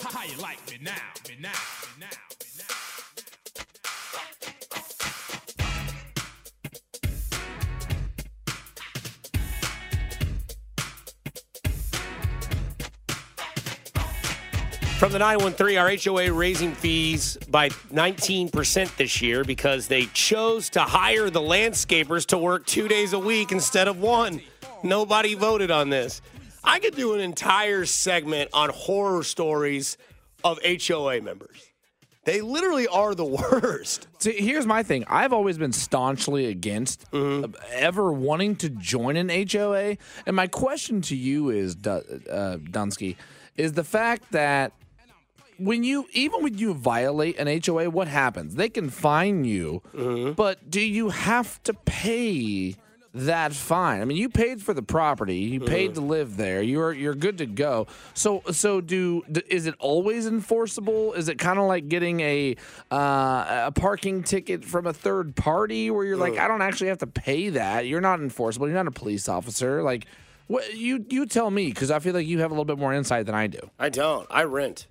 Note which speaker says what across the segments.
Speaker 1: How, you like? Me now? Me now? Me now?
Speaker 2: From the 913, our HOA raising fees by 19% this year because they chose to hire the landscapers to work two days a week instead of one. Nobody voted on this. I could do an entire segment on horror stories of HOA members. They literally are the worst.
Speaker 3: See, here's my thing. I've always been staunchly against
Speaker 2: Mm-hmm.
Speaker 3: ever wanting to join an HOA. And my question to you is, uh, Dunsky, is the fact that when you, even when you violate an HOA, what happens? They can fine you,
Speaker 2: Mm-hmm.
Speaker 3: but do you have to pay that fine? I mean, you paid for the property, you paid to live there, you're you're good to go. So, so do d- is it always enforceable? Is it kind of like getting a uh, a parking ticket from a third party where you're like, I don't actually have to pay that. You're not enforceable. You're not a police officer. Like, what you you tell me because I feel like you have a little bit more insight than I do.
Speaker 2: I don't. I rent.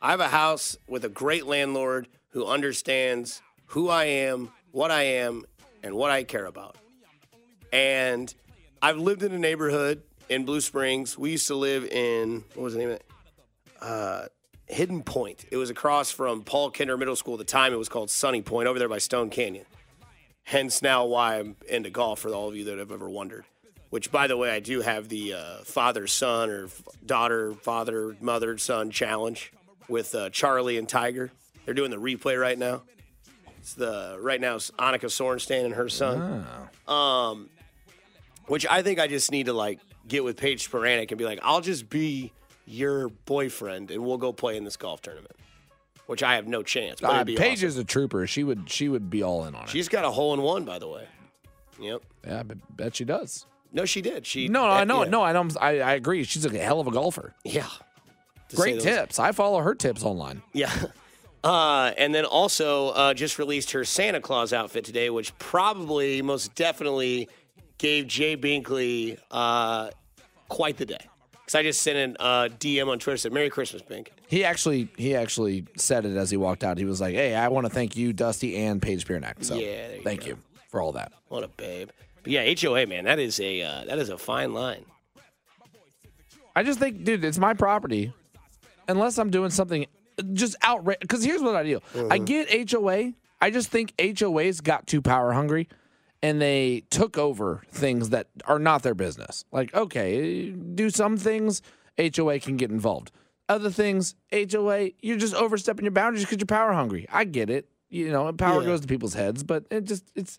Speaker 2: I have a house with a great landlord who understands who I am, what I am, and what I care about. And I've lived in a neighborhood in Blue Springs. We used to live in what was the name of it? Uh, Hidden Point. It was across from Paul Kinder Middle School. At the time, it was called Sunny Point over there by Stone Canyon. Hence, now why I'm into golf for all of you that have ever wondered. Which, by the way, I do have the uh, father son or f- daughter, father, mother, son challenge with uh, Charlie and Tiger. They're doing the replay right now. It's the right now it's Annika Sorenstam and her son. Um, which I think I just need to like get with Paige Spiranac and be like, I'll just be your boyfriend and we'll go play in this golf tournament. Which I have no chance. But
Speaker 3: Uh,
Speaker 2: be
Speaker 3: Paige
Speaker 2: awesome.
Speaker 3: is a trooper. She would she would be all in on it.
Speaker 2: She's got a hole in one, by the way. Yep.
Speaker 3: yeah, I bet- she does.
Speaker 2: No, she did. She
Speaker 3: No, no, I know,
Speaker 2: yeah.
Speaker 3: no, I know. I, I agree. She's a hell of a golfer.
Speaker 2: Yeah.
Speaker 3: Great tips. I follow her tips online.
Speaker 2: Yeah. Uh, and then also uh, just released her Santa Claus outfit today, which probably most definitely gave Jay Binkley uh, quite the day. Because I just sent in a DM on Twitter said, Merry Christmas, Bink.
Speaker 3: He actually he actually said it as he walked out. He was like, "Hey, I want to thank you, Dusty and Paige Spiranac." So
Speaker 2: Yeah, you
Speaker 3: thank
Speaker 2: go.
Speaker 3: you for all that.
Speaker 2: What a babe. But yeah, HOA, man, that is a uh, that is a fine line.
Speaker 3: I just think, dude, it's my property. Unless I'm doing something just outrageous. Because here's what I do I get HOA. I just think HOAs got too power hungry and they took over things that are not their business. Like, okay, do some things, HOA can get involved. Other things, HOA, you're just overstepping your boundaries because you're power hungry. I get it. You know, power
Speaker 2: Yeah.
Speaker 3: goes to people's heads, but it just, it's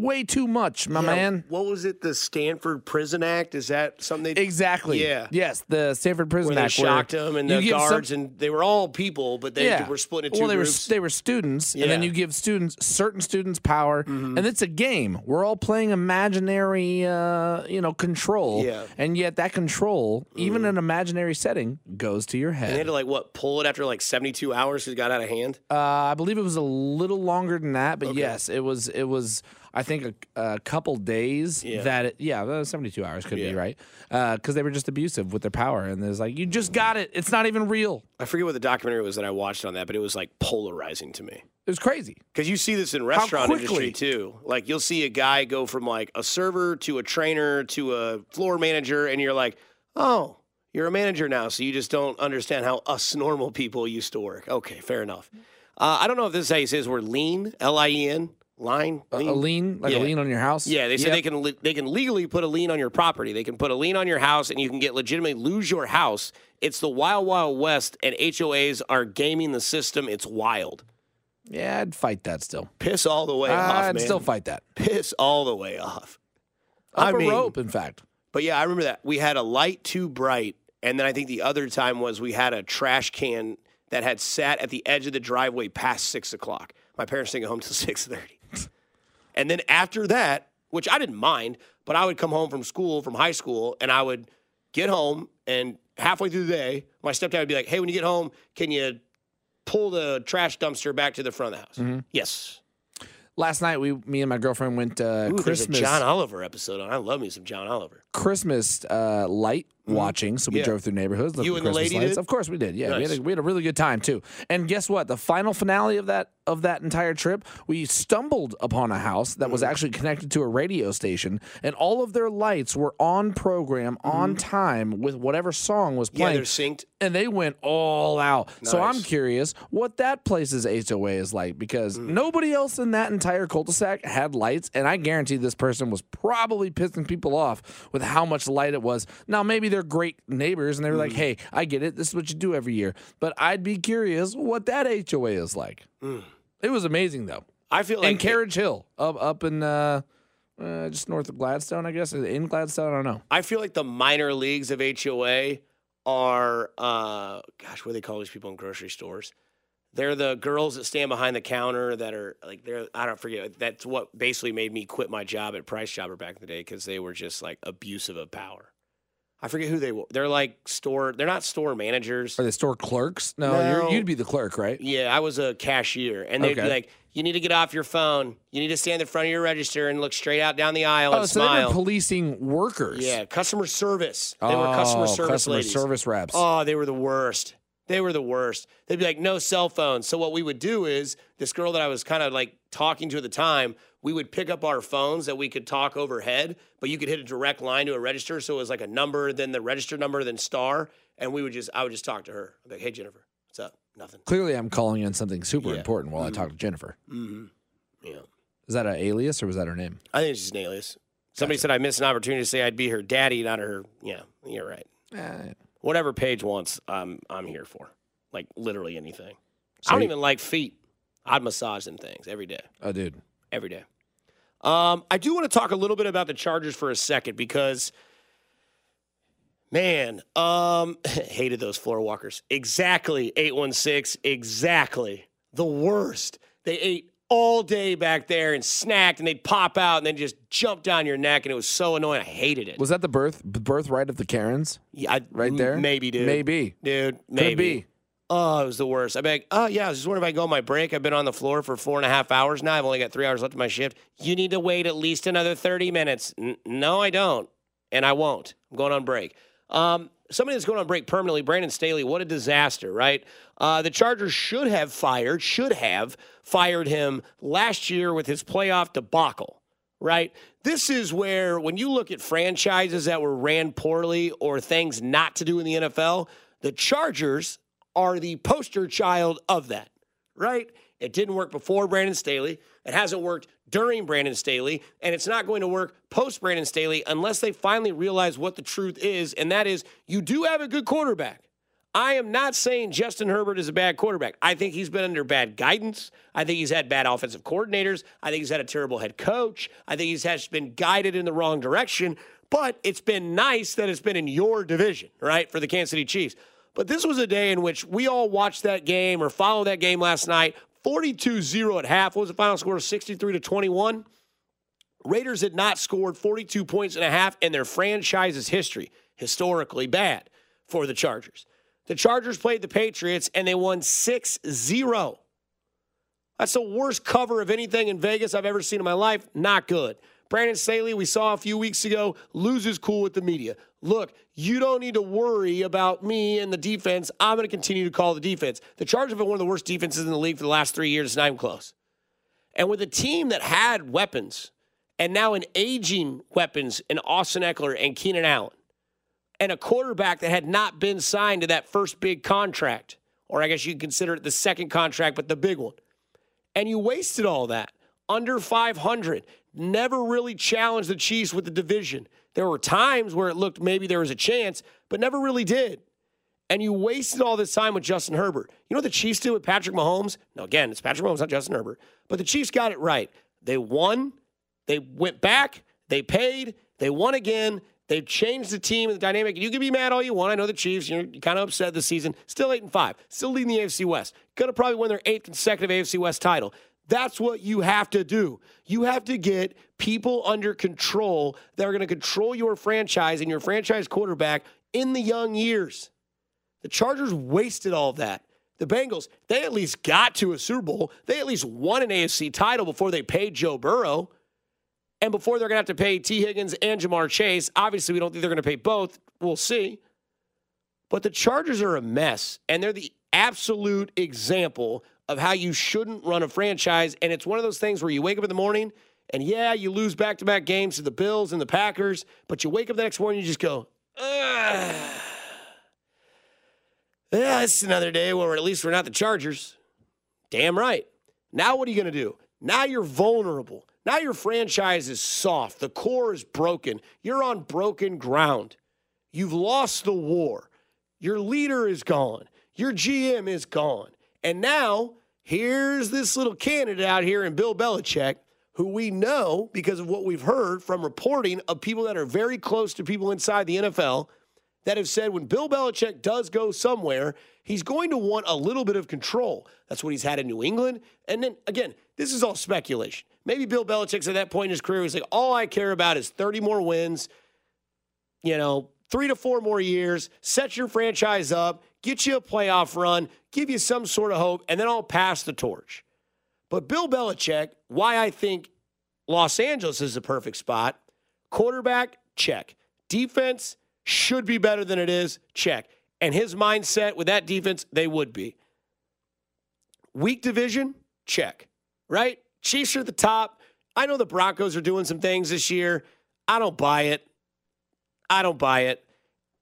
Speaker 3: way too much, my
Speaker 2: Yeah,
Speaker 3: man.
Speaker 2: What was it? The Stanford Prison Act? Is that something they
Speaker 3: Exactly.
Speaker 2: Yeah.
Speaker 3: Yes, the Stanford Prison
Speaker 2: where they
Speaker 3: Act. where
Speaker 2: shocked them and the
Speaker 3: give some-
Speaker 2: guards and they were all people, but they were split into two
Speaker 3: well, they
Speaker 2: groups.
Speaker 3: were they were students, and then
Speaker 2: Mm-hmm.
Speaker 3: you give students certain students power, and it's a game. We're all playing imaginary, uh, you know, control,
Speaker 2: Yeah. Mm-hmm.
Speaker 3: and yet that control, even in an imaginary setting, goes to your head.
Speaker 2: and they had to like what pull it after like 72 hours because it got out of hand.
Speaker 3: Uh, I believe it was a little longer than that, but yes, it was. It was. I think a, a couple days
Speaker 2: Yeah.
Speaker 3: that it, yeah, uh, seventy two hours could
Speaker 2: Yeah.
Speaker 3: be right because they were just abusive with their power, and there's like you just got it. It's not even real.
Speaker 2: I forget what the documentary was that I watched on that, but it was like polarizing to me.
Speaker 3: It was crazy.
Speaker 2: Because you see this in restaurant industry too. Like you'll see a guy go from like a server to a trainer to a floor manager, and you're like, oh, you're a manager now, so you just don't understand how us normal people used to work. Okay, fair enough. Uh, I don't know if this is how you say word lean, L I E N, line.
Speaker 3: A, a lien, like
Speaker 2: Yeah.
Speaker 3: a lien on your house.
Speaker 2: Yeah, they said
Speaker 3: Yep.
Speaker 2: they can they can legally put a lien on your property. They can put a lien on your house, and you can get legitimately lose your house. It's the wild, wild west, and HOAs are gaming the system. It's wild.
Speaker 3: Yeah, I'd fight that still.
Speaker 2: Piss all the way off,
Speaker 3: I'd
Speaker 2: man.
Speaker 3: still fight that.
Speaker 2: Piss all the way off. I mean-
Speaker 3: rope, in fact.
Speaker 2: But yeah, I remember that we had a light too bright, and then I think the other time was we had a trash can that had sat at the edge of the driveway past six o'clock. My parents didn't get home till six thirty, and then after that, which I didn't mind, but I would come home from school, from high school, and I would get home, and halfway through the day, my stepdad would be like, "Hey, when you get home, can you pull the trash dumpster back to the front of the house?"
Speaker 3: Mm-hmm.
Speaker 2: Yes.
Speaker 3: Last night, we, me and my girlfriend went uh,
Speaker 2: Ooh, there's a John Oliver episode on. I love me some John Oliver.
Speaker 3: Christmas uh, light watching, so we
Speaker 2: Yeah.
Speaker 3: drove through neighborhoods. looked
Speaker 2: You and the
Speaker 3: Christmas
Speaker 2: lady
Speaker 3: lights.
Speaker 2: did?
Speaker 3: Of course we did. Yeah, we, had a, we had a really good time too. And guess what? The final finale of that of that entire trip, we stumbled upon a house that
Speaker 2: Mm.
Speaker 3: was actually connected to a radio station, and all of their lights were on program, on time, with whatever song was
Speaker 2: Mm-hmm. Yeah,
Speaker 3: playing
Speaker 2: they're synced.
Speaker 3: and they went all out. So I'm curious what that place's HOA is like because
Speaker 2: Mm.
Speaker 3: nobody else in that entire cul-de-sac had lights, and I guarantee this person was probably pissing people off with how much light it was. Now maybe they're great neighbors and they were
Speaker 2: Mm.
Speaker 3: like, "Hey, I get it. This is what you do every year." But I'd be curious what that HOA is like. It was amazing though.
Speaker 2: I feel Mm. like
Speaker 3: in Carriage Hill, up up in uh, uh, just north of Gladstone, I guess. In Gladstone, I don't know.
Speaker 2: I feel like the minor leagues of HOA are, uh, gosh, what do they call these people in grocery stores? They're the girls that stand behind the counter that are like they're I don't forget. That's what basically made me quit my job at Price Chopper back in the day because they were just like abusive of power. I forget who they were. They're like store. They're not store managers.
Speaker 3: Are they store clerks? No,
Speaker 2: No.
Speaker 3: You're, you'd be the clerk, right?
Speaker 2: Yeah, I was a cashier, and they'd be like, "You need to get off your phone. You need to stand in front of your register and look straight out down the aisle
Speaker 3: Oh,
Speaker 2: and
Speaker 3: so they
Speaker 2: smile."
Speaker 3: were policing workers.
Speaker 2: yeah, customer service. They were oh, customer
Speaker 3: Oh,
Speaker 2: service
Speaker 3: customer
Speaker 2: ladies.
Speaker 3: service reps.
Speaker 2: Oh, they were the worst. They were the worst. They'd be like, no cell phones. So what we would do is this girl that I was kind of like talking to at the time, we would pick up our phones that we could talk overhead, but you could hit a direct line to a register. So it was like a number, then the register number, then star. And we would just, I would just talk to her. I'd be like, hey, Jennifer, what's up? Nothing.
Speaker 3: Clearly, I'm calling on something super
Speaker 2: Yeah.
Speaker 3: important while I talk to Jennifer.
Speaker 2: Mm-hmm. Yeah.
Speaker 3: Is that an alias or was that her name?
Speaker 2: I think it's just an alias. Somebody said I missed an opportunity to say I'd be her daddy, not her. Yeah, you're right.
Speaker 3: Eh,
Speaker 2: Whatever Paige wants, I'm I'm here for. Like literally anything.
Speaker 3: So
Speaker 2: I don't
Speaker 3: you-
Speaker 2: even like feet. I'd massage them things every day.
Speaker 3: I did
Speaker 2: Every day. Um, I do want to talk a little bit about the Chargers for a second because, man, um, hated those floor walkers. Exactly, 816. Exactly. The worst. They ate all day back there and snacked, and they'd pop out and then just jump down your neck, and it was so annoying. I hated it.
Speaker 3: Was that the birth birthright of the Karens?
Speaker 2: Yeah, I,
Speaker 3: Right there?
Speaker 2: Maybe, dude.
Speaker 3: Maybe.
Speaker 2: Dude, maybe.
Speaker 3: Could be.
Speaker 2: Oh, it was the worst. I'd be like, oh, yeah, I was just wondering if I go on my break. I've been on the floor for four and a half hours now. I've only got three hours left of my shift. You need to wait at least another 30 minutes. N- no, I don't. And I won't. I'm going on break. Um, somebody that's going on break permanently, Brandon Staley, what a disaster, right? Uh, the Chargers should have fired, should have fired him last year with his playoff debacle, right? This is where, when you look at franchises that were ran poorly or things not to do in the NFL, the Chargers are the poster child of that, right? It didn't work before Brandon Staley. It hasn't worked during Brandon Staley, and it's not going to work post Brandon Staley unless they finally realize what the truth is, and that is you do have a good quarterback. I am not saying Justin Herbert is a bad quarterback. I think he's been under bad guidance. I think he's had bad offensive coordinators. I think he's had a terrible head coach. I think he's has been guided in the wrong direction. But it's been nice that it's been in your division, right, for the Kansas City Chiefs. But this was a day in which we all watched that game or followed that game last night. 42-0 at half. What was the final score? 63 to 21. Raiders had not scored 42 points and a half in their franchise's history. Historically bad for the Chargers. The Chargers played the Patriots and they won 6 0. That's the worst cover of anything in Vegas I've ever seen in my life. Not good. Brandon Staley, we saw a few weeks ago, loses cool with the media. Look, you don't need to worry about me and the defense. I'm going to continue to call the defense. The Chargers have been one of the worst defenses in the league for the last three years. Not even close. And with a team that had weapons and now an aging weapons in Austin Ekeler and Keenan Allen, and a quarterback that had not been signed to that first big contract, or I guess you consider it the second contract, but the big one. And you wasted all that under 500. Never really challenged the Chiefs with the division. There were times where it looked maybe there was a chance, but never really did. And you wasted all this time with Justin Herbert. You know what the Chiefs did with Patrick Mahomes? Now, again, it's Patrick Mahomes, not Justin Herbert. But the Chiefs got it right. They won, they went back, they paid, they won again, They've changed the team and the dynamic. You can be mad all you want. I know the Chiefs, you're kind of upset this season. Still 8 and 5. Still leading the AFC West. To probably win their eighth consecutive AFC West title. That's what you have to do. You have to get people under control that are going to control your franchise and your franchise quarterback in the young years. The Chargers wasted all that. The Bengals, they at least got to a Super Bowl. They at least won an AFC title before they paid Joe Burrow. And before they're going to have to pay Tee Higgins and Ja'Marr Chase, obviously we don't think they're going to pay both We'll see. But the Chargers are a mess, and they're the absolute example of how you shouldn't run a franchise. And it's one of those things where you wake up in the morning and yeah, you lose back to back games to the Bills and the Packers, but you wake up the next morning and you just go, Ugh. yeah, it's another day where at least we're not the Chargers. Damn right. Now what are you going to do? Now you're vulnerable. Now your franchise is soft. The core is broken. You're on broken ground. You've lost the war. Your leader is gone. Your GM is gone. And now here's this little candidate out here in Bill Belichick, who we know because of what we've heard from reporting of people that are very close to people inside the NFL that have said when Bill Belichick does go somewhere, he's going to want a little bit of control. That's what he's had in New England. And then again, this is all speculation. Maybe Bill Belichick's at that point in his career, he's like, all I care about is 30 more wins, you know, three to four more years, set your franchise up, get you a playoff run, give you some sort of hope, and then I'll pass the torch. But Bill Belichick, why I think Los Angeles is the perfect spot quarterback, check. Defense should be better than it is, check. And his mindset with that defense, they would be. Weak division, check. Right? Chiefs are at the top. I know the Broncos are doing some things this year. I don't buy it. I don't buy it.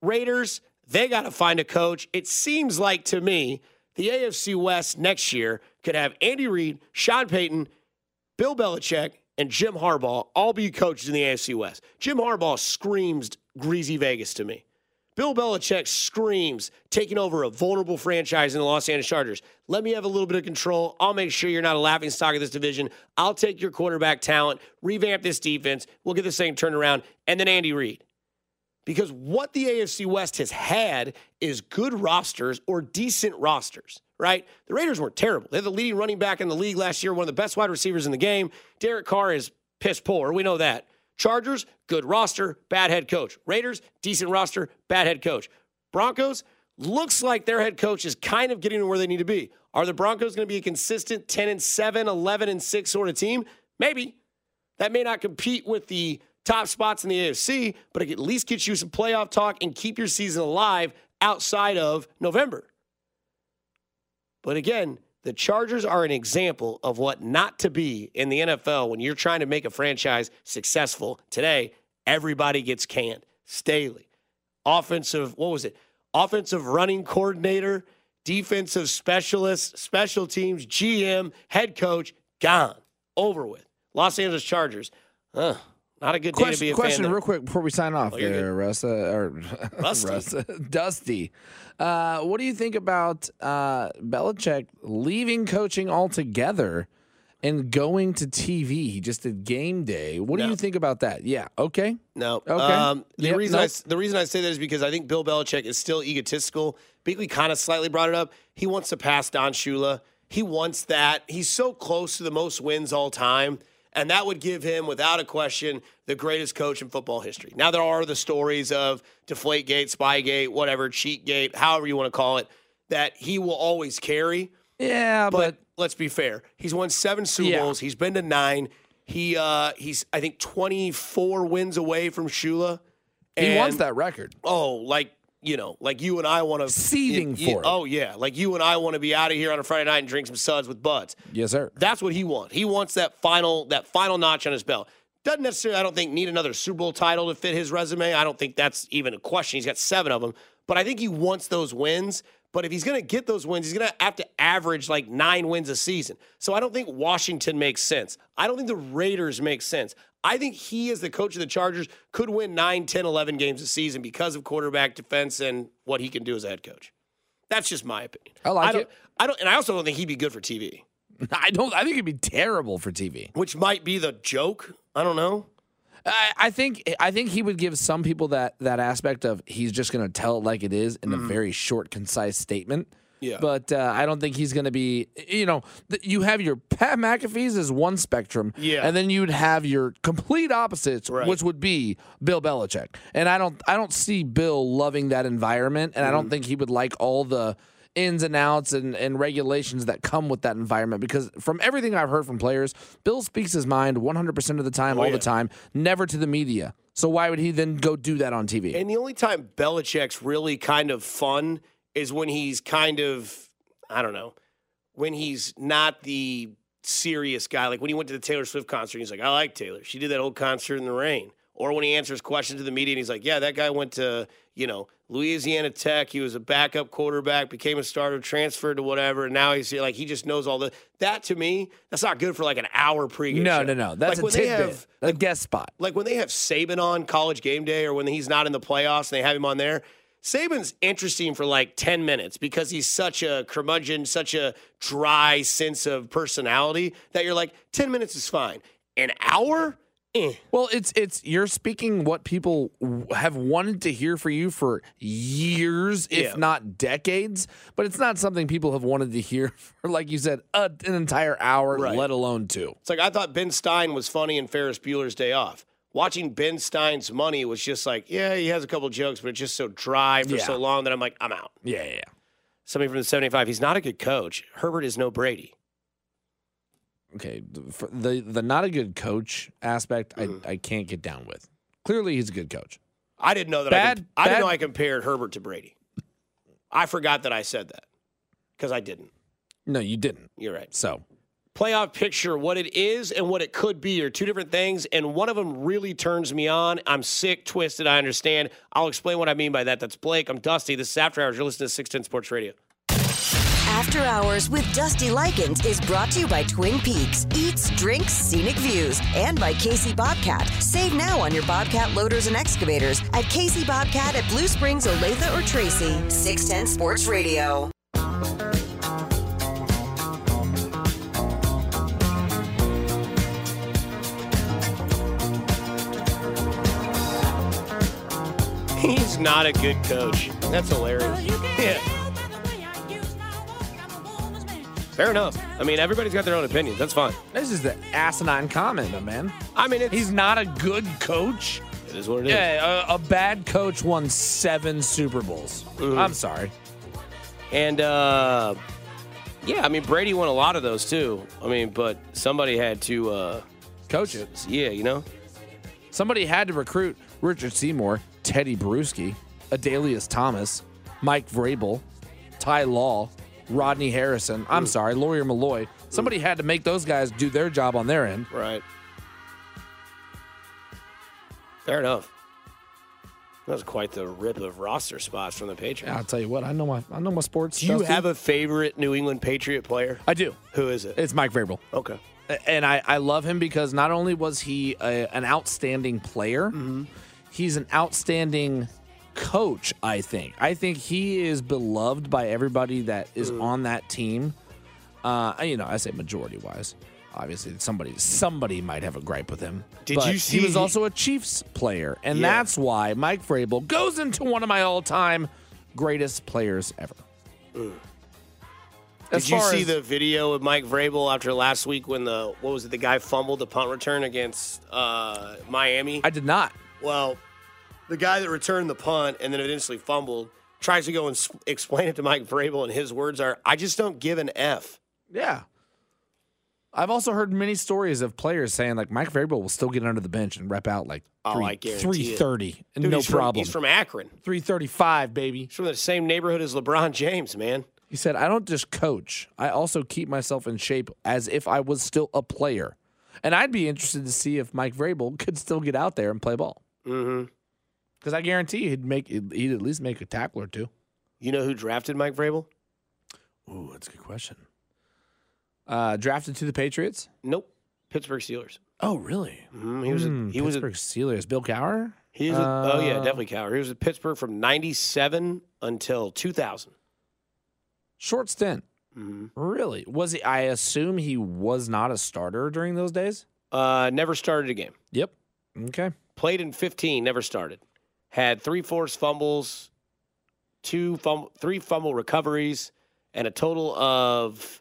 Speaker 2: Raiders, they got to find a coach. It seems like to me the AFC West next year could have Andy Reid, Sean Payton, Bill Belichick, and Jim Harbaugh all be coaches in the AFC West. Jim Harbaugh screams greasy Vegas to me. Bill Belichick screams taking over a vulnerable franchise in the Los Angeles Chargers. Let me have a little bit of control. I'll make sure you're not a laughing stock of this division. I'll take your quarterback talent, revamp this defense. We'll get this thing turned around. And then Andy Reid. Because what the AFC West has had is good rosters or decent rosters, right? The Raiders weren't terrible. They're the leading running back in the league last year, one of the best wide receivers in the game. Derek Carr is piss poor. We know that. Chargers, good roster, bad head coach. Raiders, decent roster, bad head coach. Broncos, looks like their head coach is kind of getting to where they need to be. Are the Broncos going to be a consistent 10 and 7, 11 and 6 sort of team? Maybe. That may not compete with the top spots in the AFC, but it at least gets you some playoff talk and keep your season alive outside of November. But again, the Chargers are an example of what not to be in the NFL when you're trying to make a franchise successful. Today, everybody gets canned. Staley, offensive, what was it? Offensive running coordinator, defensive specialist, special teams, GM, head coach, gone, over with. Los Angeles Chargers. Uh, not a good day to be
Speaker 3: Question,
Speaker 2: a
Speaker 3: question
Speaker 2: fan.
Speaker 3: real quick before we sign off
Speaker 2: Oh,
Speaker 3: there, Russ, uh, or. Russ, Dusty. Uh, what do you think about uh, Belichick leaving coaching altogether and going to TV? He just did game day. What do you think about that? Yeah. Okay.
Speaker 2: No.
Speaker 3: Okay.
Speaker 2: Um, the
Speaker 3: Yep,
Speaker 2: reason I
Speaker 3: nope.
Speaker 2: s the reason I say that is because I think Bill Belichick is still egotistical. Binkley kind of slightly brought it up. He wants to pass Don Shula. He wants that. He's so close to the most wins all time. And that would give him, without a question, the greatest coach in football history. Now, there are the stories of Deflategate, Spygate, whatever, Cheatgate, however you want to call it, that he will always carry.
Speaker 3: Yeah,
Speaker 2: But,
Speaker 3: but,
Speaker 2: let's be fair. He's won seven Super
Speaker 3: Yeah.
Speaker 2: Bowls. He's been to nine. He uh, he's I think 24 wins away from Shula.
Speaker 3: he wants that record.
Speaker 2: Oh, like you know, like you and I want to
Speaker 3: Seething for it.
Speaker 2: Oh yeah, like you and I want to be out of here on a Friday night and drink some suds with buds.
Speaker 3: Yes, sir.
Speaker 2: That's what he wants. He wants that final that final notch on his belt. Doesn't necessarily, I don't think, need another Super Bowl title to fit his resume. I don't think that's even a question. He's got seven of them, but I think he wants those wins. But if he's going to get those wins, he's going to have to average like nine wins a season. So I don't think Washington makes sense. I don't think the Raiders make sense. I think he, as the coach of the Chargers, could win 9, 10, 11 games a season because of quarterback defense and what he can do as a head coach. That's just my opinion.
Speaker 3: I like
Speaker 2: don't,
Speaker 3: it.
Speaker 2: I don't, and I also don't think he'd be good for TV
Speaker 3: I don't. I think he'd be terrible for TV.
Speaker 2: which might be the joke. I don't know.
Speaker 3: I, I think. I think he would give some people that that aspect of he's just going to tell it like it is in a mm-hmm. very short, concise statement.
Speaker 2: Mm-hmm. Yeah.
Speaker 3: But uh, I don't think he's going to be. You know, th- you have your Pat McAfee's is one spectrum.
Speaker 2: Yeah.
Speaker 3: And then you'd have your complete opposites,
Speaker 2: Right.
Speaker 3: which would be Bill Belichick. And I don't. I don't see Bill loving that environment, and I
Speaker 2: Mm-hmm.
Speaker 3: don't think he would like all the ins and outs and, and regulations that come with that environment. Because from everything I've heard from players, Bill speaks his mind 100% of the time, all
Speaker 2: yeah.
Speaker 3: the time, never to the media. So why would he then go do that on TV?
Speaker 2: And the only time Belichick's really kind of fun is when he's kind of, I don't know, when he's not the serious guy. Like when he went to the Taylor Swift concert, he's like, I like Taylor. She did that whole concert in the rain. Or when he answers questions to the media and he's like, yeah, that guy went to, you know, Louisiana Tech. He was a backup quarterback, became a starter, transferred to whatever, and now he's like he just knows all the. That to me, that's not good for like an hour pregame.
Speaker 3: no,
Speaker 2: show.
Speaker 3: no, no. That's
Speaker 2: like
Speaker 3: a
Speaker 2: when they
Speaker 3: tidbit,
Speaker 2: have
Speaker 3: a guest spot.
Speaker 2: like when they have Saban on college game day or when he's not in the playoffs and they have him on there. Saban's interesting for like 10 minutes because he's such a curmudgeon, such a dry sense of personality that you're like, 10 minutes is fine. An hour? Eh.
Speaker 3: Well, it's it's you're speaking what people have wanted to hear for you for years, if
Speaker 2: Yeah.
Speaker 3: not decades. But it's not something people have wanted to hear for, like you said, a, an entire hour,
Speaker 2: Right.
Speaker 3: let alone two.
Speaker 2: It's like I thought Ben Stein was funny in Ferris Bueller's Day Off. Watching Ben Stein's money was just like, yeah, he has a couple jokes, but it's just so dry for
Speaker 3: Yeah.
Speaker 2: so long that I'm like, I'm out.
Speaker 3: Yeah, yeah. yeah.
Speaker 2: Somebody from the 75, he's not a good coach. Herbert is no Brady.
Speaker 3: Okay, the- the not a good coach aspect,
Speaker 2: Mm-hmm.
Speaker 3: I I can't get down with. Clearly, he's a good coach.
Speaker 2: I didn't know that. I,
Speaker 3: Bad-
Speaker 2: I didn't know I compared Herbert to Brady. I forgot that I said that because I didn't.
Speaker 3: No, you didn't.
Speaker 2: You're right.
Speaker 3: So
Speaker 2: Playoff picture, what it is and what it could be are two different things, and one of them really turns me on. I'm sick, twisted. I understand. I'll explain what I mean by that. That's Blake. I'm Dusty. This is After Hours. You're listening to 610 Sports Radio.
Speaker 4: After Hours with Dusty Likens is brought to you by Twin Peaks, Eats, Drinks, Scenic Views, and by KC Bobcat. Save now on your Bobcat loaders and excavators at KC Bobcat at Blue Springs, Olathe, or Tracy. 610 Sports Radio.
Speaker 2: He's not a good coach. That's hilarious. Yeah. Fair enough. I mean, everybody's got their own opinions. That's fine.
Speaker 3: this is the asinine comment, my man.
Speaker 2: I mean, it's,
Speaker 3: He's not a good coach.
Speaker 2: it is what it is.
Speaker 3: Yeah, a, a bad coach won seven Super Bowls.
Speaker 2: Mm-hmm.
Speaker 3: I'm sorry.
Speaker 2: And uh, yeah, I mean Brady won a lot of those too. I mean, but somebody had to, uh,
Speaker 3: Coach it.
Speaker 2: yeah, you know.
Speaker 3: Somebody had to recruit Richard Seymour, Tedy Bruschi, Adalius Thomas, Mike Vrabel, Ty Law, Rodney Harrison. I'm sorry, Lawyer Milloy. Somebody had to make those guys do their job on their end.
Speaker 2: Right. Fair enough. That was quite the rip of roster spots from the Patriots.
Speaker 3: I'll tell you what, I know my I know my sports.
Speaker 2: Do you have a favorite New England Patriot player?
Speaker 3: I do.
Speaker 2: Who is it?
Speaker 3: It's Mike Vrabel.
Speaker 2: Okay.
Speaker 3: and I, I love him because not only was he a, an outstanding player, mm-hmm. He's an outstanding coach. I think. I think he is beloved by everybody that is on that team. Uh, you know, I say majority wise. Obviously, somebody somebody might have a gripe with him.
Speaker 2: Did
Speaker 3: but
Speaker 2: you see
Speaker 3: He was also a Chiefs player, and
Speaker 2: Yeah.
Speaker 3: that's why Mike Vrabel goes into one of my all-time greatest players ever. As
Speaker 2: Did you see
Speaker 3: as-
Speaker 2: the video of Mike Vrabel after last week when the what was it? The guy fumbled the punt return against uh, Miami.
Speaker 3: I did not.
Speaker 2: Well, the guy that returned the punt and then eventually fumbled tries to go and explain it to Mike Vrabel, and his words are, "I just don't give an f."
Speaker 3: Yeah. I've also heard many stories of players saying like Mike Vrabel will still get under the bench and rep out like
Speaker 2: Oh,
Speaker 3: three,
Speaker 2: guarantee it.
Speaker 3: 330 and
Speaker 2: Dude,
Speaker 3: no
Speaker 2: he's from-
Speaker 3: problem.
Speaker 2: he's from Akron.
Speaker 3: 335, baby.
Speaker 2: He's from the same neighborhood as LeBron James, man.
Speaker 3: He said, I don't just coach. I also keep myself in shape as if I was still a player. And I'd be interested to see if Mike Vrabel could still get out there and play ball.
Speaker 2: Mm-hmm.
Speaker 3: Because I guarantee he'd make he'd at least make a tackle or two.
Speaker 2: You know who drafted Mike Vrabel?
Speaker 3: Ooh, that's a good question. Uh, drafted to the Patriots?
Speaker 2: Nope. Pittsburgh Steelers.
Speaker 3: Oh, really?
Speaker 2: Mhm, He was a,
Speaker 3: Hmm,
Speaker 2: he was a,
Speaker 3: Pittsburgh Steelers. Bill Cowher?
Speaker 2: he was a, oh yeah
Speaker 3: Uh,
Speaker 2: definitely Cowher. He was at Pittsburgh from '97 until 2000.
Speaker 3: Short stint.
Speaker 2: Mhm.
Speaker 3: Really? Was he? I assume he was not a starter during those days.
Speaker 2: Uh, never started a game.
Speaker 3: Yep. Okay.
Speaker 2: Played in 15. Never started. Had three forced fumbles, two fumble, three fumble recoveries, and a total of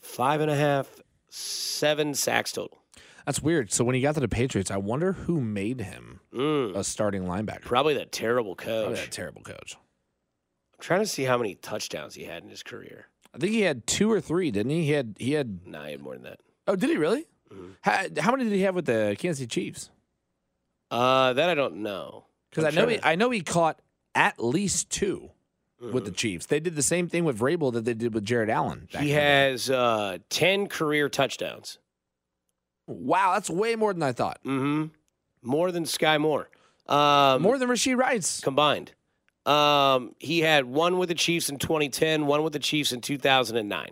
Speaker 2: five and a half, seven sacks total.
Speaker 3: That's weird. So when he got to the Patriots, I wonder who made him
Speaker 2: Mm,
Speaker 3: a starting linebacker.
Speaker 2: probably that terrible
Speaker 3: Probably
Speaker 2: coach.
Speaker 3: that terrible coach.
Speaker 2: I'm trying to see how many touchdowns he had in his career.
Speaker 3: I think he had two or three, didn't he? He had he had.
Speaker 2: Nah, he had more than that.
Speaker 3: Oh, did he really? How, how many did he have with the Kansas City Chiefs?
Speaker 2: Uh, that I don't know.
Speaker 3: Because
Speaker 2: I'm
Speaker 3: know
Speaker 2: trying
Speaker 3: he, I know he caught at least 2 with
Speaker 2: Mm-hmm.
Speaker 3: the Chiefs. They did the same thing with Vrabel that they did with Jared Allen. back
Speaker 2: he
Speaker 3: in the day.
Speaker 2: has uh, ten career touchdowns.
Speaker 3: Wow, that's way more than I thought.
Speaker 2: Mm-hmm. More than Skyy Moore. Um,
Speaker 3: More than Rashee Rice.
Speaker 2: combined. Um, he had one with the Chiefs in 2010, one with the Chiefs in 2009.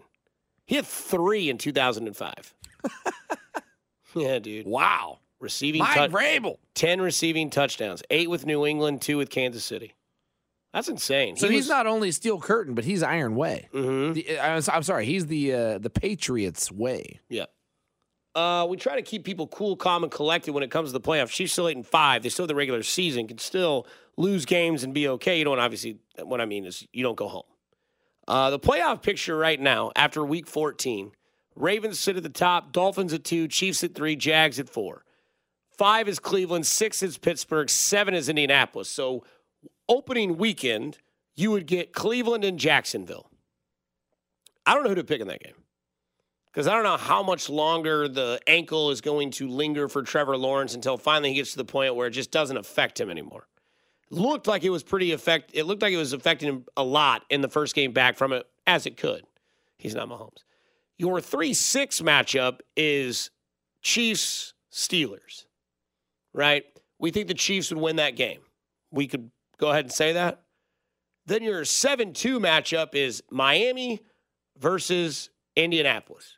Speaker 2: He had three in 2005. yeah, dude.
Speaker 3: Wow.
Speaker 2: Receiving
Speaker 3: Mike
Speaker 2: tou-
Speaker 3: Vrabel.
Speaker 2: 10 receiving touchdowns, eight with New England, two with Kansas City. That's insane.
Speaker 3: So
Speaker 2: He
Speaker 3: he's
Speaker 2: was-
Speaker 3: not only Steel Curtain, but he's Iron Way.
Speaker 2: Mhm.
Speaker 3: The, I was, I'm sorry, he's the uh, the Patriots way.
Speaker 2: Yeah. Uh, we try to keep people cool, calm, and collected when it comes to the playoffs. Chiefs still eight and five. They still have the regular season. Can still lose games and be okay. You don't obviously. What I mean is you don't go home. Uh, the playoff picture right now after Week 14: Ravens sit at the top, Dolphins at two, Chiefs at three, Jags at four. Five is Cleveland, six is Pittsburgh, seven is Indianapolis. So opening weekend, you would get Cleveland and Jacksonville. I don't know who to pick in that game because I don't know how much longer the ankle is going to linger for Trevor Lawrence until finally he gets to the point where it just doesn't affect him anymore. Looked like it was pretty affect. It looked like it was affecting him a lot in the first game back from it, as it could. He's not Mahomes. Your three-six matchup is Chiefs Steelers, right? We think the Chiefs would win that game. We could go ahead and say that. Then your seven-two matchup is Miami versus Indianapolis.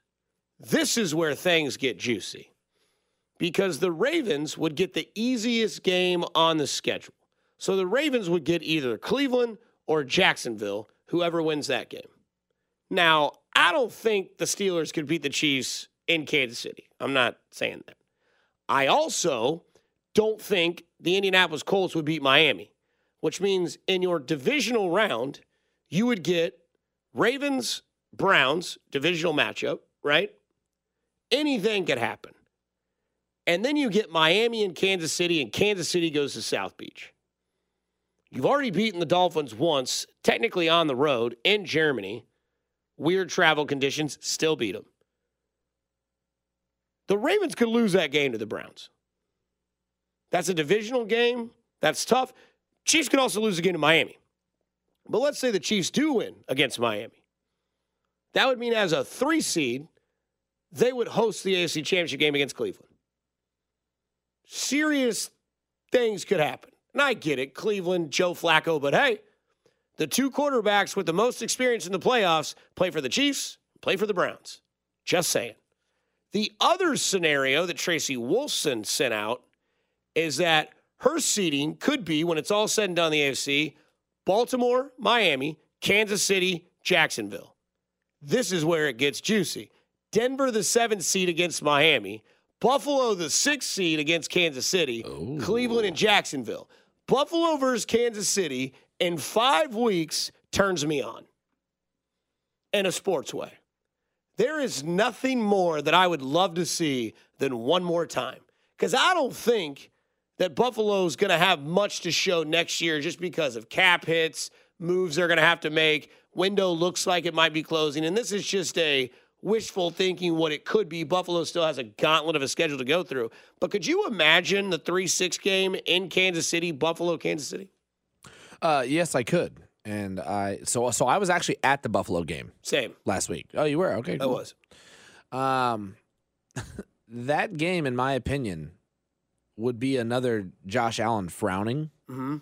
Speaker 2: This is where things get juicy because the Ravens would get the easiest game on the schedule. So the Ravens would get either Cleveland or Jacksonville, whoever wins that game. Now, I don't think the Steelers could beat the Chiefs in Kansas City. I'm not saying that. I also don't think the Indianapolis Colts would beat Miami, which means in your divisional round, you would get Ravens, Browns, divisional matchup, right? Anything could happen. And then you get Miami and Kansas City, and Kansas City goes to South Beach. You've already beaten the Dolphins once, technically on the road in Germany. Weird travel conditions, still beat them. The Ravens could lose that game to the Browns. That's a divisional game. That's tough. Chiefs could also lose again to Miami. But let's say the Chiefs do win against Miami. That would mean as a three seed, they would host the AFC Championship game against Cleveland. Serious things could happen. And I get it, Cleveland, Joe Flacco, but hey, the two quarterbacks with the most experience in the playoffs play for the Chiefs, play for the Browns. Just saying. The other scenario that Tracy Wolfson sent out is that her seeding could be, when it's all said and done, the AFC, Baltimore, Miami, Kansas City, Jacksonville. This is where it gets juicy. Denver, the seventh seed against Miami. Buffalo, the sixth seed against Kansas City. Cleveland and Jacksonville. Buffalo versus Kansas City in five weeks turns me on in a sports way. There is nothing more that I would love to see than one more time. Because I don't think that Buffalo's going to have much to show next year just because of cap hits, moves they're going to have to make. Window looks like it might be closing. And this is just a wishful thinking what it could be. Buffalo still has a gauntlet of a schedule to go through. But could you imagine the 3 6 game in Kansas City, Buffalo, Kansas City?
Speaker 3: Uh, yes, I could. And I so so I was actually at the Buffalo game
Speaker 2: Same.
Speaker 3: last week. Oh, you were okay.
Speaker 2: I was.
Speaker 3: Um, that game, in my opinion, would be another Josh Allen frowning,
Speaker 2: Mm-hmm.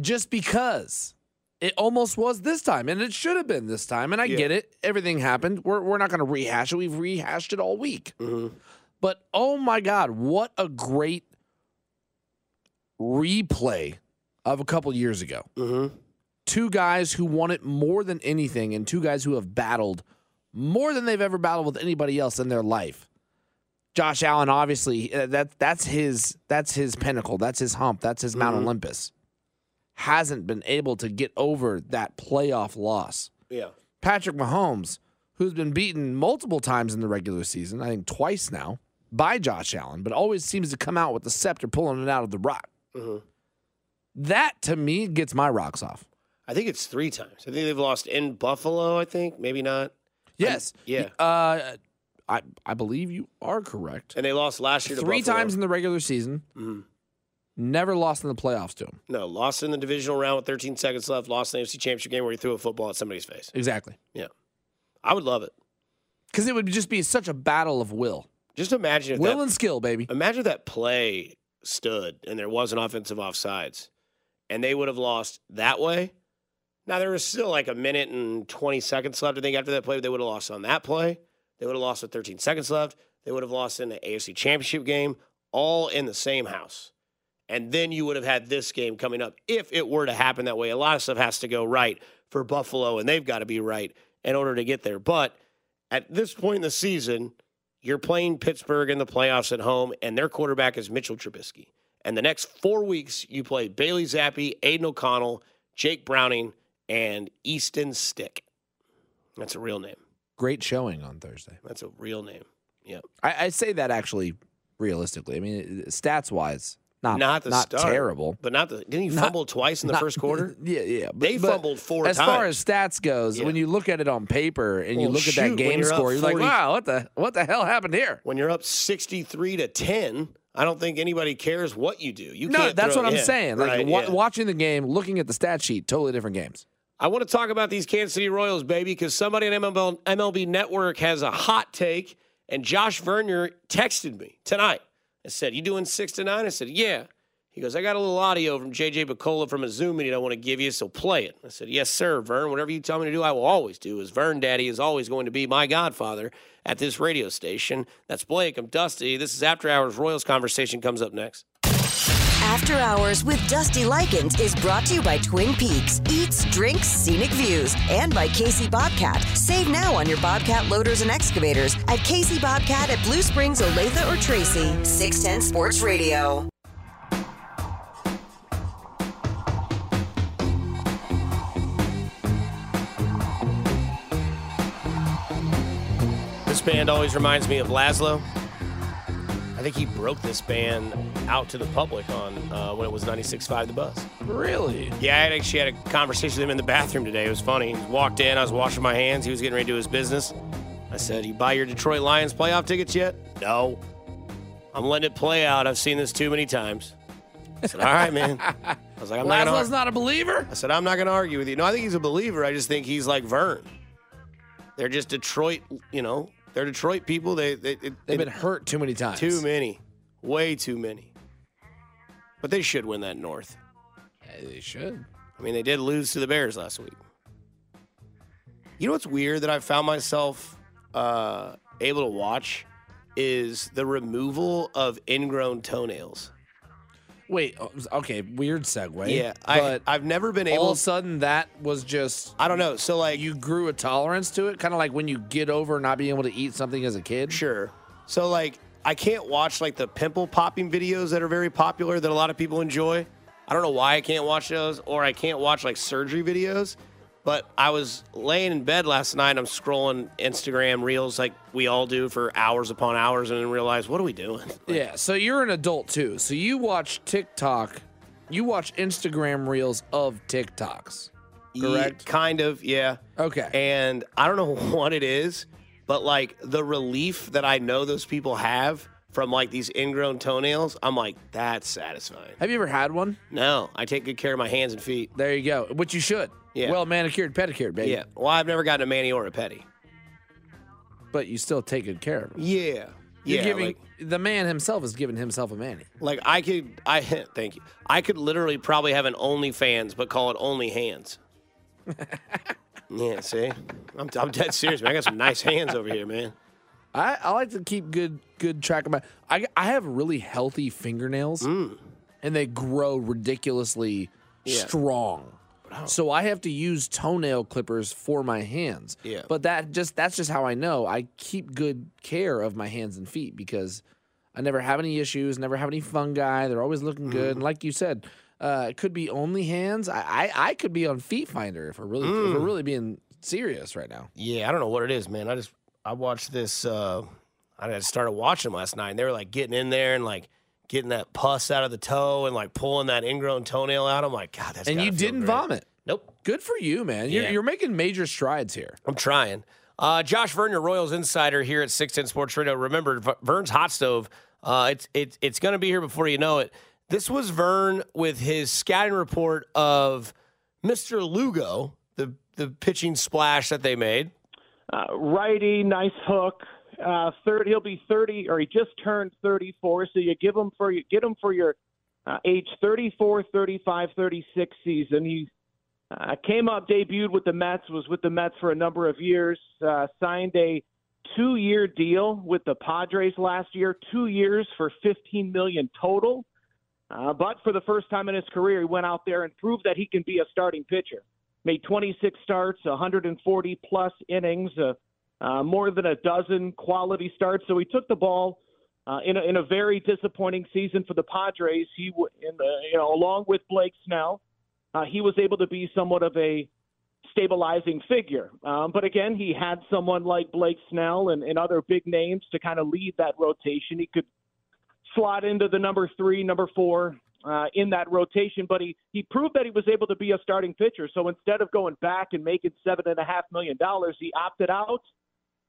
Speaker 3: just because it almost was this time, and it should have been this time. And I
Speaker 2: Yeah.
Speaker 3: get it; everything happened. We're we're not going to rehash it. We've rehashed it all week.
Speaker 2: Mm-hmm.
Speaker 3: But oh my God, what a great replay of a couple years ago.
Speaker 2: Mm-hmm.
Speaker 3: Two guys who won it more than anything, and two guys who have battled more than they've ever battled with anybody else in their life. Josh Allen, obviously, uh, that that's his that's his pinnacle. That's his hump. That's his Mount Olympus. Hasn't been able to get over that playoff loss.
Speaker 2: Yeah.
Speaker 3: Patrick Mahomes, who's been beaten multiple times in the regular season, I think twice now, by Josh Allen, but always seems to come out with the scepter pulling it out of the rock.
Speaker 2: Mm-hmm.
Speaker 3: That to me gets my rocks off.
Speaker 2: I think it's three times. I think they've lost in Buffalo. I think maybe not,
Speaker 3: Yes.
Speaker 2: yeah.
Speaker 3: Uh, I I believe you are correct.
Speaker 2: and they lost last year to
Speaker 3: Three
Speaker 2: Buffalo.
Speaker 3: times in the regular season.
Speaker 2: Mhm.
Speaker 3: Never lost in the playoffs to him.
Speaker 2: No, lost in the divisional round with 13 seconds left. Lost in the AFC Championship game where he threw a football at somebody's face.
Speaker 3: Exactly.
Speaker 2: Yeah, I would love it.
Speaker 3: Because it would just be such a battle of will.
Speaker 2: Just imagine if
Speaker 3: Will
Speaker 2: that,
Speaker 3: and skill, baby.
Speaker 2: imagine if that play stood and there was an offensive offsides, and they would have lost that way. Now there was still like a minute and 20 seconds left. I think after that play, they would have lost on that play. They would have lost with 13 seconds left. They would have lost in the AFC Championship game, all in the same house. And then you would have had this game coming up if it were to happen that way. A lot of stuff has to go right for Buffalo, and they've got to be right in order to get there. But at this point in the season, you're playing Pittsburgh in the playoffs at home, and their quarterback is Mitchell Trubisky. And the next four weeks, you play Bailey Zappe, Aidan O'Connell, Jake Browning, and Easton Stick. That's a real name.
Speaker 3: Great showing on Thursday.
Speaker 2: That's a real name. Yeah.
Speaker 3: I, I say that actually realistically. I mean, stats wise, not
Speaker 2: Not the
Speaker 3: not
Speaker 2: start.
Speaker 3: terrible.
Speaker 2: But not the. Didn't he
Speaker 3: Not-
Speaker 2: fumble twice in the
Speaker 3: Not-
Speaker 2: first quarter?
Speaker 3: Yeah, yeah. But,
Speaker 2: They
Speaker 3: but
Speaker 2: fumbled four
Speaker 3: as far
Speaker 2: times.
Speaker 3: as stats goes,
Speaker 2: Yeah.
Speaker 3: when you look at it on paper and you
Speaker 2: Well,
Speaker 3: look at that game
Speaker 2: you're
Speaker 3: score, you're like, wow, what the what the hell happened here?
Speaker 2: When you're up 63 to 10, I don't think anybody cares what you do. You
Speaker 3: no,
Speaker 2: can't
Speaker 3: that's what I'm saying. Like
Speaker 2: right,
Speaker 3: wa-
Speaker 2: yeah.
Speaker 3: watching the game, looking at the stat sheet, totally different games.
Speaker 2: I want to talk about these Kansas City Royals, baby, because somebody on MLB, MLB Network has a hot take, and Josh Vernier texted me tonight and said, "You doing six to nine? I said, "Yeah." He goes, "I got a little audio from JJ Bacola from a Zoom meeting I want to give you, so play it." I said, "Yes, sir, Vern. Whatever you tell me to do, I will always do. As Vern Daddy is always going to be my godfather at this radio station. That's Blake. I'm Dusty. This is After Hours Royals conversation comes up next."
Speaker 4: After Hours with Dusty Likens is brought to you by Twin Peaks, Eats, Drinks, Scenic Views, and by KC Bobcat. Save now on your Bobcat loaders and excavators at KC Bobcat at Blue Springs, Olathe, or Tracy. 610 Sports Radio.
Speaker 2: This band always reminds me of Laszlo. I think he broke this band out to the public on uh, when it was 96.5 The Buzz.
Speaker 3: Really?
Speaker 2: Yeah, I had actually had a conversation with him in the bathroom today. It was funny. He walked in, I was washing my hands. He was getting ready to do his business. I said, You buy your Detroit Lions playoff tickets yet? No. I'm letting it play out. I've seen this too many times. I said, All right, man. I was like, I'm not going to
Speaker 3: not a believer.
Speaker 2: I said, I'm not going to argue with you. No, I think he's a believer. I just think he's like Vern. They're just Detroit, you know, they're Detroit people. They, they, it,
Speaker 3: They've
Speaker 2: it-
Speaker 3: been hurt too many times.
Speaker 2: too many, way too many. But they should win that North.
Speaker 3: Yeah, They should.
Speaker 2: I mean, they did lose to the Bears last week. You know what's weird that I found myself uh, able to watch is the removal of ingrown toenails.
Speaker 3: Wait. oh, Okay. Weird segue.
Speaker 2: Yeah, I,
Speaker 3: But
Speaker 2: I've never been able.
Speaker 3: all of a sudden, that was just
Speaker 2: I don't know. So like,
Speaker 3: you grew a tolerance to it, kind of like when you get over not being able to eat something as a kid.
Speaker 2: Sure. So like I can't watch like the pimple popping videos that are very popular that a lot of people enjoy. I don't know why I can't watch those or I can't watch like surgery videos. But I was laying in bed last night. I'm scrolling Instagram reels like we all do for hours upon hours, and then realize what are we doing?
Speaker 3: Yeah. So you're an adult too. So you watch TikTok, you watch Instagram reels of TikToks. Correct.
Speaker 2: Ye- kind of, yeah.
Speaker 3: Okay.
Speaker 2: And I don't know what it is, but like the relief that I know those people have from like these ingrown toenails, I'm like, that's satisfying.
Speaker 3: Have you ever had one?
Speaker 2: No, I take good care of my hands and feet.
Speaker 3: There you go. Which you should.
Speaker 2: Yeah.
Speaker 3: Well manicured, pedicured, baby.
Speaker 2: Yeah. Well, I've never gotten a mani or a petty.
Speaker 3: But you still take good care of them.
Speaker 2: Yeah.
Speaker 3: You're
Speaker 2: yeah.
Speaker 3: giving
Speaker 2: like,
Speaker 3: the man himself is giving himself a mani.
Speaker 2: like I could, I thank you. I could literally probably have an OnlyFans, but call it Only Hands. yeah. See, I'm, I'm dead serious, man. I got some nice hands over here, man.
Speaker 3: I, I like to keep good good track of my. I I have really healthy fingernails, mm. and they grow ridiculously
Speaker 2: Yeah.
Speaker 3: strong. So I have to use toenail clippers for my hands.
Speaker 2: Yeah.
Speaker 3: But that just that's just how I know I keep good care of my hands and feet because I never have any issues, never have any fungi. They're always looking good. Mm-hmm. And like you said, uh, it could be only hands. I, I I could be on Feet Finder if we're really if we're really being serious right now.
Speaker 2: Yeah, I don't know what it is, man. I just I watched this. uh I started watching last night. And they were like getting in there and like getting that pus out of the toe and like pulling that ingrown toenail out. I'm like, God, that's
Speaker 3: and you didn't
Speaker 2: great.
Speaker 3: vomit.
Speaker 2: Nope.
Speaker 3: Good for you, man. You're,
Speaker 2: Yeah.
Speaker 3: you're making major strides here.
Speaker 2: I'm trying. Uh, Josh Vern, your Royals insider here at 610 Sports Radio. Remember, V- Vern's hot stove. Uh, it's it's it's going to be here before you know it. This was Vern with his scouting report of Mr. Lugo, the the pitching splash that they made.
Speaker 5: Uh, righty, nice hook. Uh, third, he'll be 30, or he just turned 34. So you give him for you get him for your uh, age 34, 35, 36 season. He uh, came up, debuted with the Mets, was with the Mets for a number of years. Uh, signed a two-year deal with the Padres last year, two years for 15 million total. Uh, but for the first time in his career, he went out there and proved that he can be a starting pitcher. Made 26 starts, 140 plus innings, uh, uh, more than a dozen quality starts. So he took the ball uh, in, a, in a very disappointing season for the Padres. He, w- in the, you know, along with Blake Snell, uh, he was able to be somewhat of a stabilizing figure. Um, but again, he had someone like Blake Snell and, and other big names to kind of lead that rotation. He could slot into the number three, number four uh, in that rotation, but he, he proved that he was able to be a starting pitcher. So instead of going back and making seven and a half million dollars, he opted out.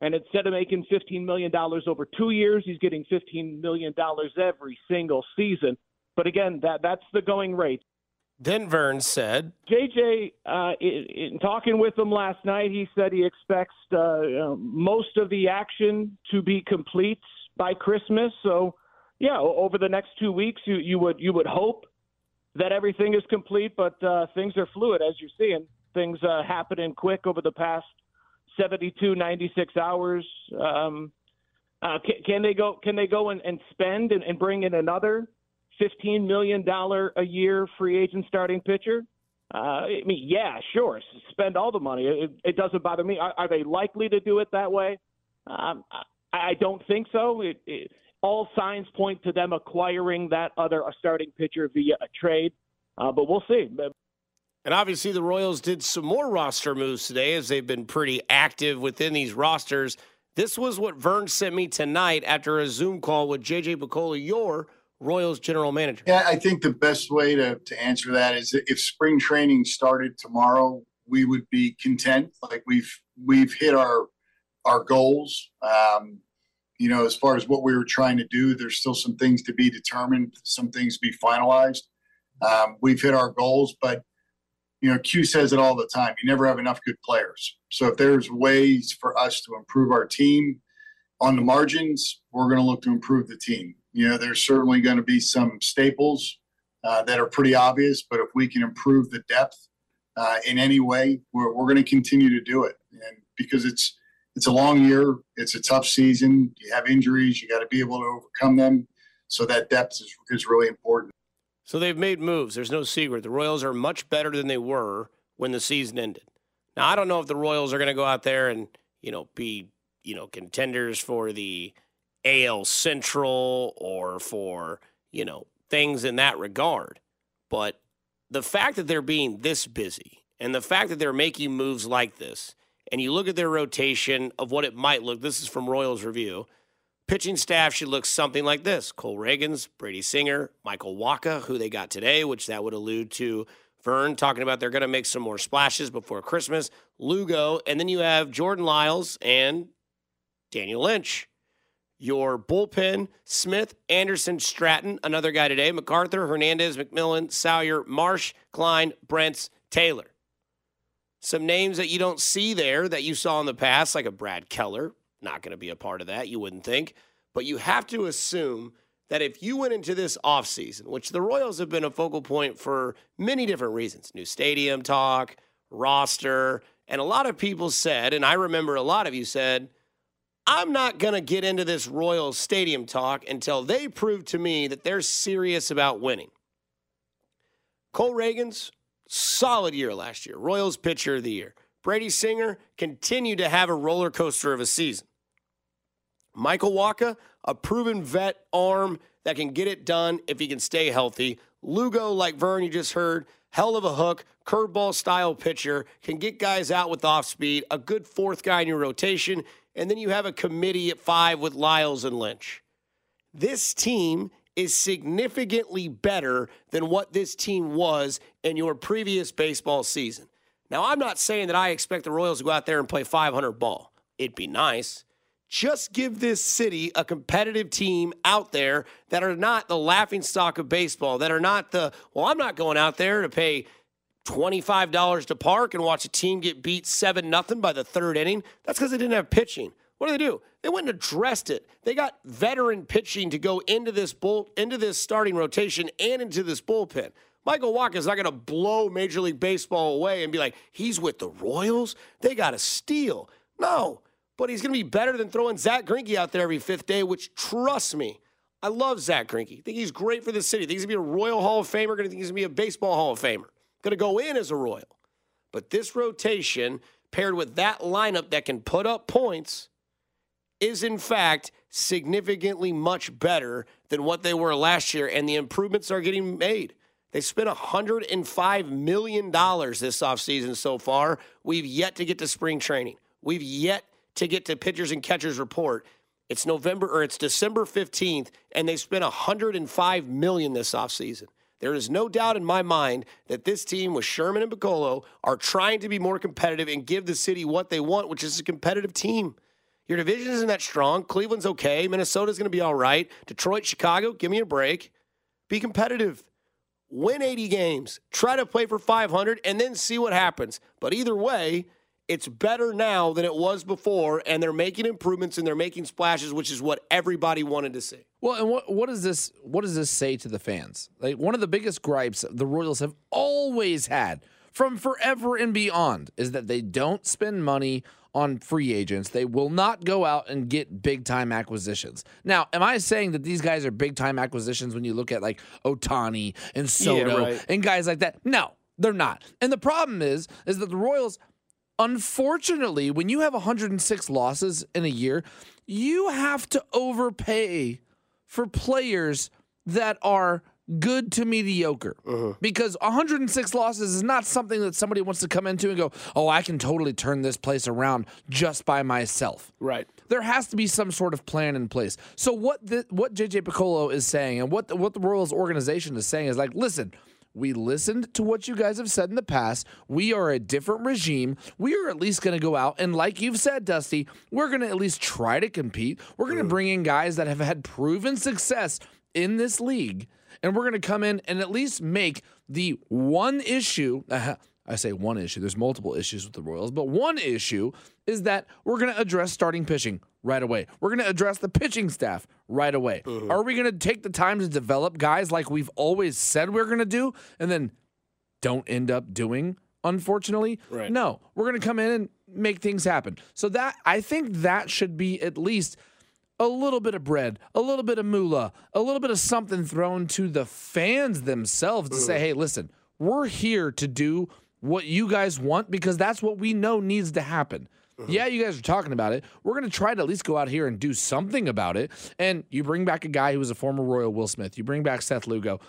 Speaker 5: And instead of making $15 million over two years, he's getting $15 million every single season. But again, that, that's the going rate.
Speaker 2: Then Vern said,
Speaker 5: JJ, uh, in, in talking with him last night, he said he expects uh, know, most of the action to be complete by Christmas. So, yeah, over the next two weeks, you, you would you would hope that everything is complete, but uh, things are fluid as you're seeing. Things uh, happening quick over the past 72, 96 hours. Um, uh, can, can they go? Can they go and, and spend and, and bring in another fifteen million dollar a year free agent starting pitcher? Uh, I mean, yeah, sure, spend all the money. It, it doesn't bother me. Are, are they likely to do it that way? Um, I, I don't think so. It, it, all signs point to them acquiring that other starting pitcher via a trade, uh, but we'll see.
Speaker 2: And obviously the Royals did some more roster moves today as they've been pretty active within these rosters. This was what Vern sent me tonight after a Zoom call with JJ Picollo, your Royals general manager.
Speaker 6: Yeah, I think the best way to, to answer that is that if spring training started tomorrow, we would be content. Like we've we've hit our our goals. Um, you know, as far as what we were trying to do, there's still some things to be determined, some things to be finalized. Um, we've hit our goals, but you know, Q says it all the time. You never have enough good players. So if there's ways for us to improve our team on the margins, we're going to look to improve the team. You know, there's certainly going to be some staples uh, that are pretty obvious, but if we can improve the depth uh, in any way, we're, we're going to continue to do it. And because it's it's a long year, it's a tough season. You have injuries, you got to be able to overcome them. So that depth is, is really important.
Speaker 2: So they've made moves. There's no secret. The Royals are much better than they were when the season ended. Now I don't know if the Royals are going to go out there and you know be you know contenders for the AL Central or for you know things in that regard, but the fact that they're being this busy and the fact that they're making moves like this, and you look at their rotation of what it might look. This is from Royals Review. Pitching staff should look something like this Cole Ragans, Brady Singer, Michael Wacha, who they got today, which that would allude to Vern talking about they're going to make some more splashes before Christmas, Lugo, and then you have Jordan Lyles and Daniel Lynch. Your bullpen, Smith, Anderson, Stratton, another guy today, MacArthur, Hernandez, McMillon, Sawyer, Marsh, Klein, Brentz, Taylor. Some names that you don't see there that you saw in the past, like a Brad Keller, not going to be a part of that, you wouldn't think. But you have to assume that if you went into this offseason, which the Royals have been a focal point for many different reasons new stadium talk, roster, and a lot of people said, and I remember a lot of you said, I'm not going to get into this Royals stadium talk until they prove to me that they're serious about winning. Cole Ragans, solid year last year, Royals pitcher of the year. Brady Singer continued to have a roller coaster of a season. Michael Wacha, a proven vet arm that can get it done if he can stay healthy. Lugo, like Vern, you just heard, hell of a hook, curveball style pitcher, can get guys out with off speed, a good fourth guy in your rotation, and then you have a committee at five with Lyles and Lynch. This team is significantly better than what this team was in your previous baseball season. Now, I'm not saying that I expect the Royals to go out there and play 500 ball. It'd be nice. Just give this city a competitive team out there that are not the laughing stock of baseball, that are not the, well, I'm not going out there to pay $25 to park and watch a team get beat 7 nothing by the third inning. That's because they didn't have pitching. What do they do? They went and addressed it. They got veteran pitching to go into this bull, into this starting rotation and into this bullpen. Michael Wacha is not going to blow Major League Baseball away and be like, he's with the Royals. They got to steal. No, but he's going to be better than throwing Zack Greinke out there every fifth day, which, trust me, I love Zack Greinke. I think he's great for the city. I think he's going to be a Royal Hall of Famer. Going to think he's going to be a Baseball Hall of Famer. Going to go in as a Royal. But this rotation, paired with that lineup that can put up points, is in fact significantly much better than what they were last year, and the improvements are getting made. They spent $105 million this offseason so far. We've yet to get to spring training. We've yet to get to pitchers and catchers report. It's November or it's December 15th, and they spent 105 million this offseason. There is no doubt in my mind that this team with Sherman and Picollo are trying to be more competitive and give the city what they want, which is a competitive team. Your division isn't that strong. Cleveland's okay. Minnesota's going to be all right. Detroit, Chicago, give me a break. Be competitive. Win 80 games. Try to play for 500 and then see what happens. But either way, it's better now than it was before, and they're making improvements and they're making splashes, which is what everybody wanted to see.
Speaker 3: Well, and what what does this what does this say to the fans? Like one of the biggest gripes the Royals have always had from forever and beyond is that they don't spend money on free agents. They will not go out and get big time acquisitions. Now, am I saying that these guys are big time acquisitions when you look at like Ohtani and Soto
Speaker 2: right.
Speaker 3: and guys like that? No, they're not. And the problem is is that the Royals unfortunately, when you have 106 losses in a year, you have to overpay for players that are good to mediocre. Uh-huh. Because 106 losses is not something that somebody wants to come into and go, oh, I can totally turn this place around just by myself.
Speaker 2: Right.
Speaker 3: There has to be some sort of plan in place. So what the, what JJ Picollo is saying and what the, what the Royals organization is saying is like, listen, we listened to what you guys have said in the past. We are a different regime. We are at least going to go out and, like you've said, Dusty, we're going to at least try to compete. We're going to bring in guys that have had proven success in this league, and we're going to come in and at least make the one issue. I say one issue. There's multiple issues with the Royals, but one issue is that we're going to address starting pitching right away. We're going to address the pitching staff right away. Are we going to take the time to develop guys like we've always said we're going to do and then don't end up doing, unfortunately?
Speaker 2: Right.
Speaker 3: No, we're going to come in and make things happen. So that I think that should be at least a little bit of bread, a little bit of moolah, a little bit of something thrown to the fans themselves to say, mm. hey, listen, we're here to do what you guys want because that's what we know needs to happen. Mm-hmm. Yeah, you guys are talking about it. We're going to try to at least go out here and do something about it. And you bring back a guy who was a former Royal Will Smith. You bring back Seth Lugo.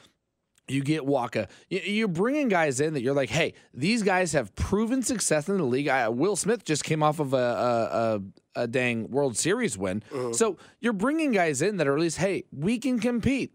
Speaker 3: You get Wacha. You- You're bringing guys in that you're like, hey, these guys have proven success in the league. I, Will Smith just came off of a, a, dang World Series win. So you're bringing guys in that are at least, hey, we can compete.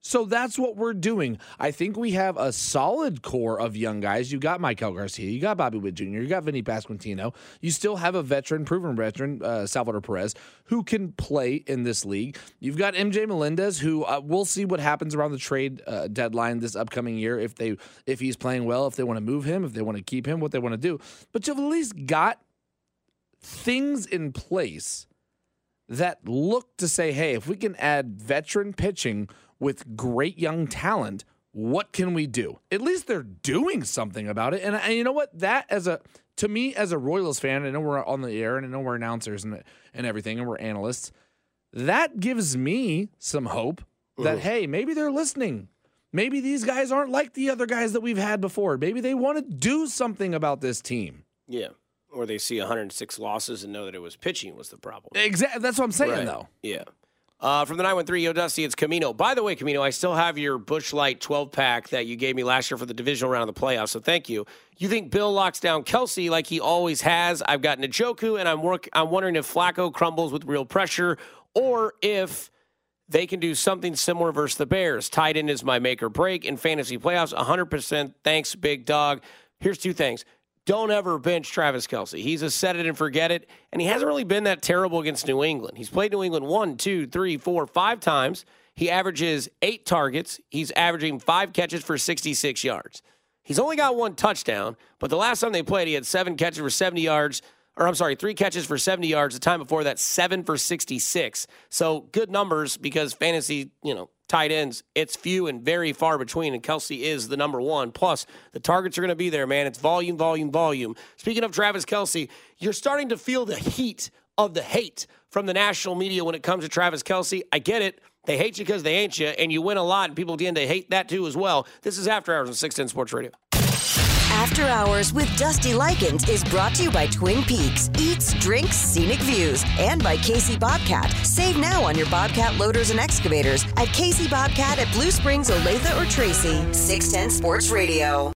Speaker 3: So that's what we're doing. I think we have a solid core of young guys. You got Maikel Garcia, you got Bobby Witt Jr., you got Vinny Pasquantino. You still have a veteran, proven veteran, uh, Salvador Perez, who can play in this league. You've got MJ Melendez, who uh, we'll see what happens around the trade uh, deadline this upcoming year. If they if he's playing well, if they want to move him, if they want to keep him, what they want to do. But you've at least got things in place that look to say, hey, if we can add veteran pitching with great young talent, what can we do? At least they're doing something about it. And, and you know what? That as a to me as a Royals fan, I know we're on the air and I know we're announcers and and everything and we're analysts. That gives me some hope that hey, maybe they're listening. Maybe these guys aren't like the other guys that we've had before. Maybe they want to do something about this team.
Speaker 2: Yeah. Or they see 106 losses and know that it was pitching was the problem.
Speaker 3: Exactly. That's what I'm saying,
Speaker 2: Right.
Speaker 3: though.
Speaker 2: Yeah. Uh, from the 913 Yo Dusty, it's Camino. By the way, Camino, I still have your Busch Light 12 pack that you gave me last year for the divisional round of the playoffs, so thank you. You think Bill locks down Kelce like he always has? I've got Njoku, and I'm work. I'm wondering if Flacco crumbles with real pressure, or if they can do something similar versus the Bears. Tight end is my make or break in fantasy playoffs. 100%. Thanks, big dog. Here's two things. Don't ever bench Travis Kelce. He's a set it and forget it, and he hasn't really been that terrible against New England. He's played New England one, two, three, four, five times. He averages eight targets. He's averaging five catches for 66 yards. He's only got one touchdown, but the last time they played, he had seven catches for 70 yards or I'm sorry, three catches for 70 yards. The time before that, seven for 66. So good numbers because fantasy, you know, tight ends, it's few and very far between, and Kelce is the number one. Plus, the targets are going to be there, man. It's volume, volume, volume. Speaking of Travis Kelce, you're starting to feel the heat of the hate from the national media when it comes to Travis Kelce. I get it. They hate you because they ain't you, and you win a lot, and people tend to hate that too as well. This is After Hours on 610 Sports Radio.
Speaker 4: After Hours with Dusty Likens is brought to you by Twin Peaks, Eats, Drinks, Scenic Views, and by KC Bobcat. Save now on your Bobcat loaders and excavators at KC Bobcat at Blue Springs, Olathe, or Tracy. 610 Sports Radio.